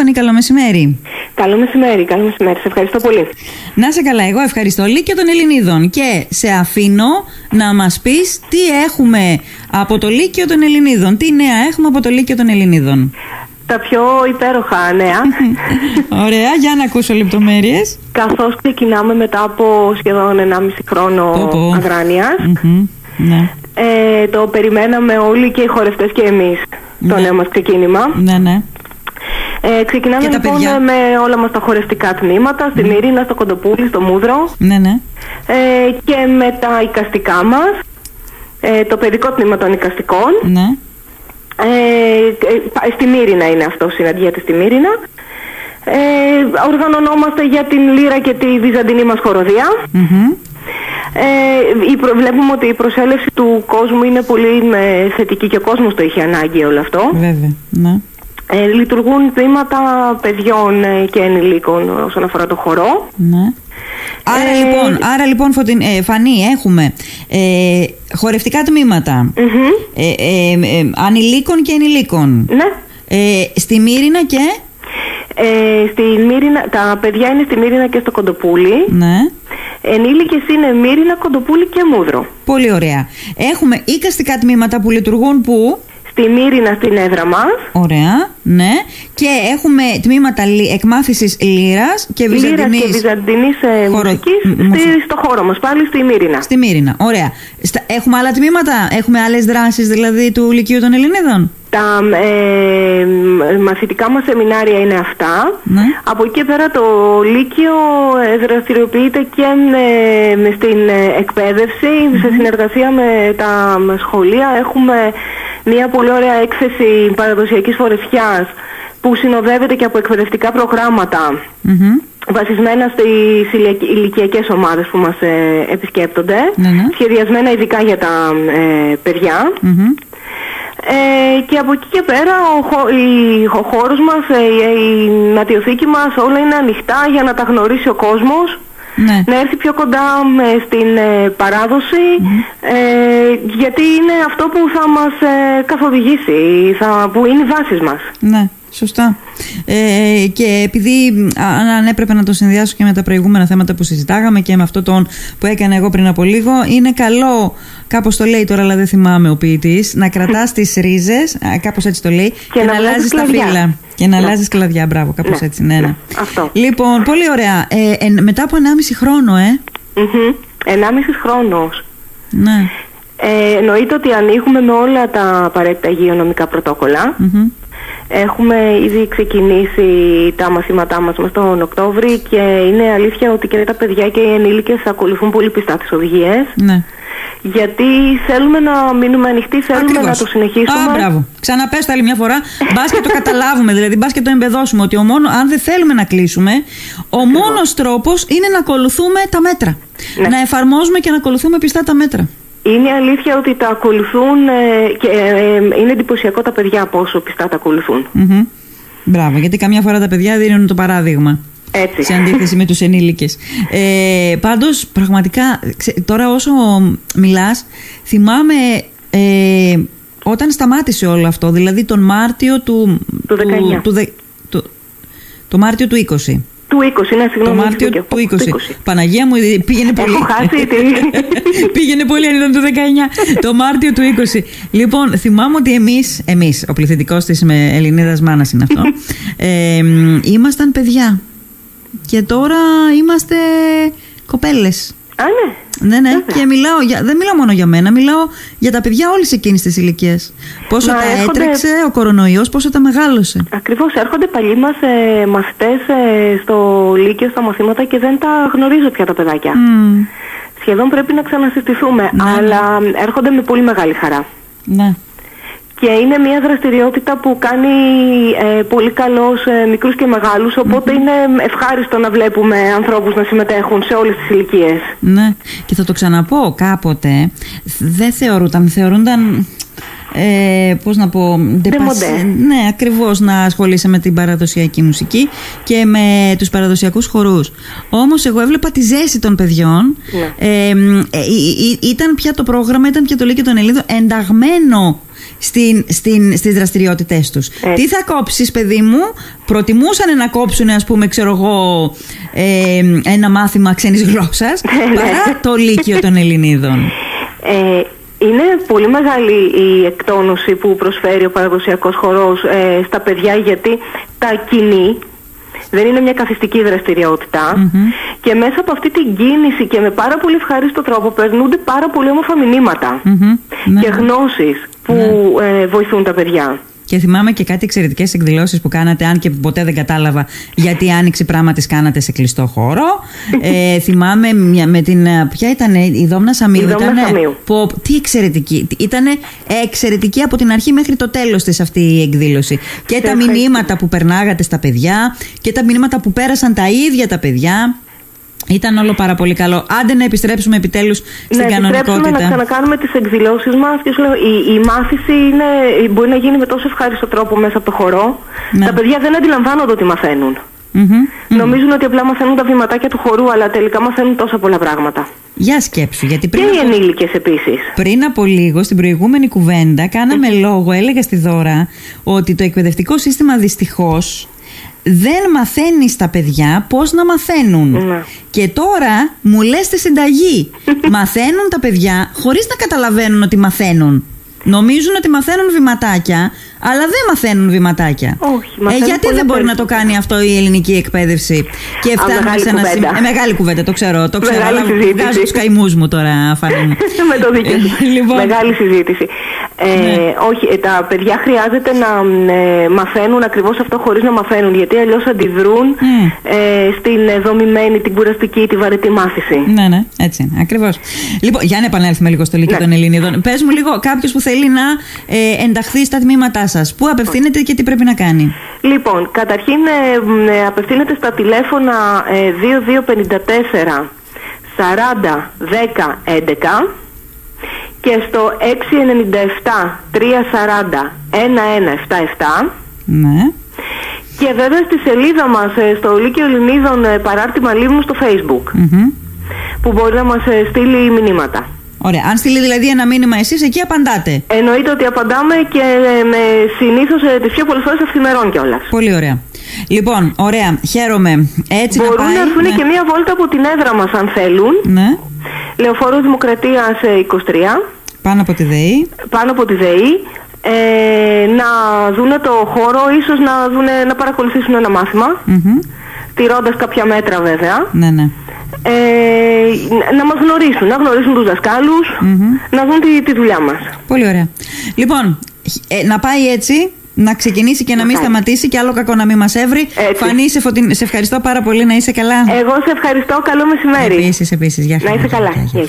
Πανή, καλό μεσημέρι. Καλό μεσημέρι, καλό μεσημέρι. Σε ευχαριστώ πολύ. Να σε καλά, εγώ ευχαριστώ Λύκειο των Ελληνίδων και σε αφήνω να μας πεις τι έχουμε από το Λύκειο των Ελληνίδων, τι νέα έχουμε από το Λύκειο των Ελληνίδων. Τα πιο υπέροχα νέα. Ωραία, για να ακούσω λεπτομέρειες. Καθώς ξεκινάμε μετά από σχεδόν 1,5 χρόνο Πω, πω. αγράνειας, Μμμ, Ναι, ε, το περιμέναμε όλοι και οι χορευτές και εμείς το Ναι. νέο μας ξεκίνημα. ναι, ναι. Ε, ξεκινάμε Και τα λοιπόν παιδιά; με όλα μας τα χορευτικά τμήματα, στη Μύρινα, στο Κοντοπούλι, στο Μούδρο Ναι, ναι. ε, και με τα οικαστικά μας, ε, το παιδικό τμήμα των οικαστικών. ναι. Ε, ε, στη Μύρινα είναι αυτό, συναντιέται στη Μύρινα. Ε, οργανωνόμαστε για την Λύρα και τη Βυζαντινή μας χοροδία. Μμμ. Ε, η προ- βλέπουμε ότι η προσέλευση του κόσμου είναι πολύ ε, θετική και ο κόσμος το είχε ανάγκη όλο αυτό. Βέβαια, ναι. Ε, λειτουργούν τμήματα παιδιών ε, και ενηλίκων όσον αφορά το χορό. Ναι. Άρα Ε, λοιπόν, άρα λοιπόν Φωτειν- ε, Φανή, έχουμε ε, χορευτικά τμήματα Μμμ. ε, ε, ε, ανηλίκων και ενηλίκων. Ναι. Ε, στη Μύρινα και... Ε, στη Μύρινα, τα παιδιά είναι στη Μύρινα και στο Κοντοπούλι. Ναι. Ενήλικες είναι Μύρινα, Κοντοπούλι και Μούδρο. Πολύ ωραία. Έχουμε οικαστικά τμήματα που λειτουργούν που... Στη Μύρινα στην έδρα μας. Ωραία, ναι. Και έχουμε τμήματα λι- εκμάθησης λύρας και Λύρας βυζαντινής... και Βυζαντινής ε, χορο- μουσικής μ- μουσική. στη, στο χώρο μας, πάλι στη Μύρινα. Στη Μύρινα. Ωραία. Στα- Έχουμε άλλα τμήματα, έχουμε άλλες δράσεις δηλαδή του Λυκείου των Ελληνίδων; Τα ε, μ- μαθητικά μας σεμινάρια είναι αυτά. Ναι. Από εκεί και πέρα το Λύκειο ε, δραστηριοποιείται και ε, με στην ε, εκπαίδευση. Σε συνεργασία με τα με σχολεία έχουμε μια πολύ ωραία έκθεση παραδοσιακής φορεσιάς που συνοδεύεται και από εκπαιδευτικά προγράμματα Μμμ. βασισμένα στις ηλικ- ηλικιακές ομάδες που μας ε, επισκέπτονται, Ναι, ναι. σχεδιασμένα ειδικά για τα ε, παιδιά. Μμμ. Ε, και από εκεί και πέρα ο, χω, η- ο χώρος μας, ε, η, η νατιοθήκη μας όλα είναι ανοιχτά για να τα γνωρίσει ο κόσμος Ναι. να έρθει πιο κοντά με, στην ε, παράδοση ε, γιατί είναι αυτό που θα μας ε, καθοδηγήσει, θα, που είναι οι βάσεις μας. Ναι, σωστά. Ε, και επειδή μ, α- αν, αν έπρεπε να το συνδυάσω και με τα προηγούμενα θέματα που συζητάγαμε και με αυτό τον που έκανα εγώ πριν από λίγο, είναι καλό, κάπως το λέει τώρα αλλά δεν θυμάμαι ο ποιητής, να κρατάς τις ρίζες, α, κάπως έτσι το λέει, και, να αλλάζεις τα κλαδιά. φύλλα. Και να Ναι. αλλάζεις κλαδιά, μπράβο, κάπως Ναι, έτσι, ναι, ναι. ναι, αυτό. Λοιπόν, πολύ ωραία. Ε, εν- μετά από 1,5 χρόνο, ε. Μμμ. Ενάμισης χρόνος. Ναι. Ε, εννοείται ότι ανοίγουμε με όλα τα απαραίτητα υγειονομικά πρωτόκολλα. Μμμ. Έχουμε ήδη ξεκινήσει τα μαθήματά μας μας τον Οκτώβρη και είναι αλήθεια ότι και τα παιδιά και οι ενήλικες ακολουθούν πολύ πιστά τις οδηγίες Ναι. γιατί θέλουμε να μείνουμε ανοιχτοί, θέλουμε Ακριβώς. να το συνεχίσουμε. Α, μπράβο. Ξαναπες το άλλη μια φορά. Μπας και το καταλάβουμε, δηλαδή, μπας και το εμπεδώσουμε ότι ο μόνο, αν δεν θέλουμε να κλείσουμε, ο μόνος τρόπος είναι να ακολουθούμε τα μέτρα. Ναι. Να εφαρμόζουμε και να ακολουθούμε πιστά τα μέτρα. Είναι αλήθεια ότι τα ακολουθούν ε, και ε, ε, είναι εντυπωσιακό τα παιδιά πόσο πιστά τα ακολουθούν. Μμμ. Μπράβο, γιατί καμιά φορά τα παιδιά δίνουν το παράδειγμα. Έτσι. Σε αντίθεση με τους ενήλικες. Ε, πάντως, πραγματικά, ξε- τώρα όσο μιλάς, θυμάμαι ε, όταν σταμάτησε όλο αυτό, δηλαδή τον Μάρτιο του... Του 19. του, δε- του- το Μάρτιο του 20. Του 20, ναι, Το συγγνώμη. Μάρτιο δίκιο. του 20. Του 20. Παναγία μου, ε, πήγαινε πολύ. Έχω χάσει τη... πήγαινε πολύ αν ήταν το 19. το Μάρτιο του 20. Λοιπόν, θυμάμαι ότι εμείς, εμείς, ο πληθυντικός της Ελληνίδας μάνας είναι αυτό, ε, μ, ήμασταν παιδιά. Και τώρα είμαστε κοπέλες. Α, ναι. Ναι, ναι. Βέβαια. Και μιλάω για, δεν μιλάω μόνο για μένα, μιλάω για τα παιδιά όλη εκείνη τη ηλικία. Πόσο Μα τα έρχονται- έτρεξε ο κορονοϊός, πόσο τα μεγάλωσε. Ακριβώς, έρχονται παλιοί μας ε, μαθητές ε, στο Λύκειο, στα μαθήματα και δεν τα γνωρίζω πια τα παιδάκια. Μμ, Σχεδόν πρέπει να ξανασυστηθούμε, Ναι, αλλά έρχονται με πολύ μεγάλη χαρά. ναι. Και είναι μια δραστηριότητα που κάνει ε, πολύ καλός σε μικρούς και μεγάλους, οπότε είναι ευχάριστο να βλέπουμε ανθρώπους να συμμετέχουν σε όλες τις ηλικίες. Ναι, και θα το ξαναπώ κάποτε. Δεν θεωρούνταν, θεωρούνταν. Ε, πώς να πω ντεπασ- Ναι ακριβώς να ασχολείσαι με την παραδοσιακή μουσική Και με τους παραδοσιακούς χορούς Όμως εγώ έβλεπα τη ζέση των παιδιών Ναι. ε, μ, ε, ε, ε, Ήταν πια το πρόγραμμα Ήταν πια το Λύκειο των Ελλήνων Ενταγμένο στην, στην, στις δραστηριότητές τους. Τι θα κόψεις παιδί μου, προτιμούσαν να κόψουν ας πούμε ξέρω εγώ ε, ένα μάθημα ξένης γλώσσας Ναι, παρά το Λύκειο των Ελληνίδων. Ε, είναι πολύ μεγάλη η εκτόνωση που προσφέρει ο παραδοσιακός χορός ε, στα παιδιά γιατί τα κοινή δεν είναι μια καθιστική δραστηριότητα και μέσα από αυτή την κίνηση και με πάρα πολύ ευχάριστο τρόπο περνούνται πάρα πολύ όμορφα μηνύματα Μμμ. Ναι. και γνώσεις που ε, βοηθούν τα παιδιά. Και θυμάμαι και κάτι εξαιρετικές εκδηλώσεις που κάνατε, αν και ποτέ δεν κατάλαβα γιατί η άνοιξη πράγμα τη κάνατε σε κλειστό χώρο. ε, θυμάμαι μια, με την. Ποια ήταν η Δόμνα Σαμίου. Η Δόμνα ήτανε- Σαμίου. Πω, τι εξαιρετική. Ήταν εξαιρετική από την αρχή μέχρι το τέλος της αυτή η εκδήλωση. Και τα ευχαριστώ. μηνύματα που περνάγατε στα παιδιά και τα μηνύματα που πέρασαν τα ίδια τα παιδιά. Ήταν όλο πάρα πολύ καλό. Άντε να επιστρέψουμε επιτέλους στην να επιστρέψουμε κανονικότητα. να ξανακάνουμε τις εκδηλώσεις μας και σου λέω, η, η μάθηση είναι, μπορεί να γίνει με τόσο ευχάριστο τρόπο μέσα από το χορό. Ναι. Τα παιδιά δεν αντιλαμβάνονται ότι μαθαίνουν. Μμμ. Νομίζουν ότι απλά μαθαίνουν τα βηματάκια του χορού, αλλά τελικά μαθαίνουν τόσα πολλά πράγματα. Για σκέψου, γιατί πριν Και οι από- ενήλικες επίσης. Πριν από λίγο, στην προηγούμενη κουβέντα, κάναμε λόγο, έλεγα στη Δώρα, ότι το εκπαιδευτικό σύστημα δυστυχώς δεν μαθαίνεις στα παιδιά πώς να μαθαίνουν. Ναι. Και τώρα μου λες τη συνταγή. μαθαίνουν τα παιδιά χωρίς να καταλαβαίνουν ότι μαθαίνουν. Νομίζουν ότι μαθαίνουν βηματάκια, αλλά δεν μαθαίνουν βηματάκια. Όχι, ε, μαθαίνουν γιατί πολλά δεν μπορεί να το περισσότερα. κάνει αυτό η ελληνική εκπαίδευση; Και Α, φτάνουμε μεγάλη σε ένα κουβέντα. σημείο. Ε, μεγάλη κουβέντα, το ξέρω. Το ξέρω Μεγάλη αλλά συζήτηση. βγάζω τους καημούς μου τώρα, Φάνη μου. με το δίκιο σου. Λοιπόν. Ναι. Μεγάλη συζήτηση. Ε, Όχι, ε, τα παιδιά χρειάζεται να ε, μαθαίνουν ακριβώς αυτό χωρίς να μαθαίνουν, γιατί αλλιώς αντιδρούν Μμ. ε, στην ε, δομημένη, την κουραστική, τη βαρετή μάθηση. Ναι, ναι, έτσι είναι. Ακριβώς. Λοιπόν, για να επανέλθουμε λίγο στο Λύκειο Ναι. των Ελληνίδων. Πες μου λίγο κάποιος που θέλει να ε, ενταχθεί στα τμήματά σας. Πού απευθύνεται και τι πρέπει να κάνει; Λοιπόν, καταρχήν ε, μ, ε, απευθύνεται στα τηλέφωνα ε, 2254 40 10 11 και στο 697 340 1177 Ναι. και βέβαια στη σελίδα μας ε, στο Λύκειο Ελληνίδων ε, παράρτημα Λίμνου στο facebook Μμμ. που μπορεί να μας ε, στείλει μηνύματα. Ωραία. Αν στείλει δηλαδή ένα μήνυμα εσείς, εκεί απαντάτε. Εννοείται ότι απαντάμε και ε, με συνήθως ε, τις πιο πολλές φορές αυθημερών κιόλας. Πολύ ωραία. Λοιπόν, ωραία. Χαίρομαι. Έτσι Μπορούν να πάει. να έρθουν ναι. και μία βόλτα από την έδρα μας αν θέλουν. Ναι. Λεωφόρος Δημοκρατίας ε, 23, Πάνω από τη ΔΕΗ. πάνω από τη ΔΕΗ. Ε, να δούνε το χώρο, ίσως να, δούνε, να παρακολουθήσουν ένα μάθημα, Μμμ. τηρώντας κάποια μέτρα βέβαια. Ναι, ναι. Ε, να μας γνωρίσουν, να γνωρίσουν τους δασκάλους, να δουν τη, τη δουλειά μας. Πολύ ωραία. Λοιπόν, ε, να πάει έτσι. Να ξεκινήσει και να μην πάει. σταματήσει και άλλο κακό να μην μας έβρει. Έτσι. Φανή, σε, φωτειν- σε ευχαριστώ πάρα πολύ. Να είσαι καλά. Εγώ σε ευχαριστώ, καλό μεσημέρι. Επίσης, επίσης. Γεια Να χαρά. είσαι καλά. Γεια, γεια. Γεια.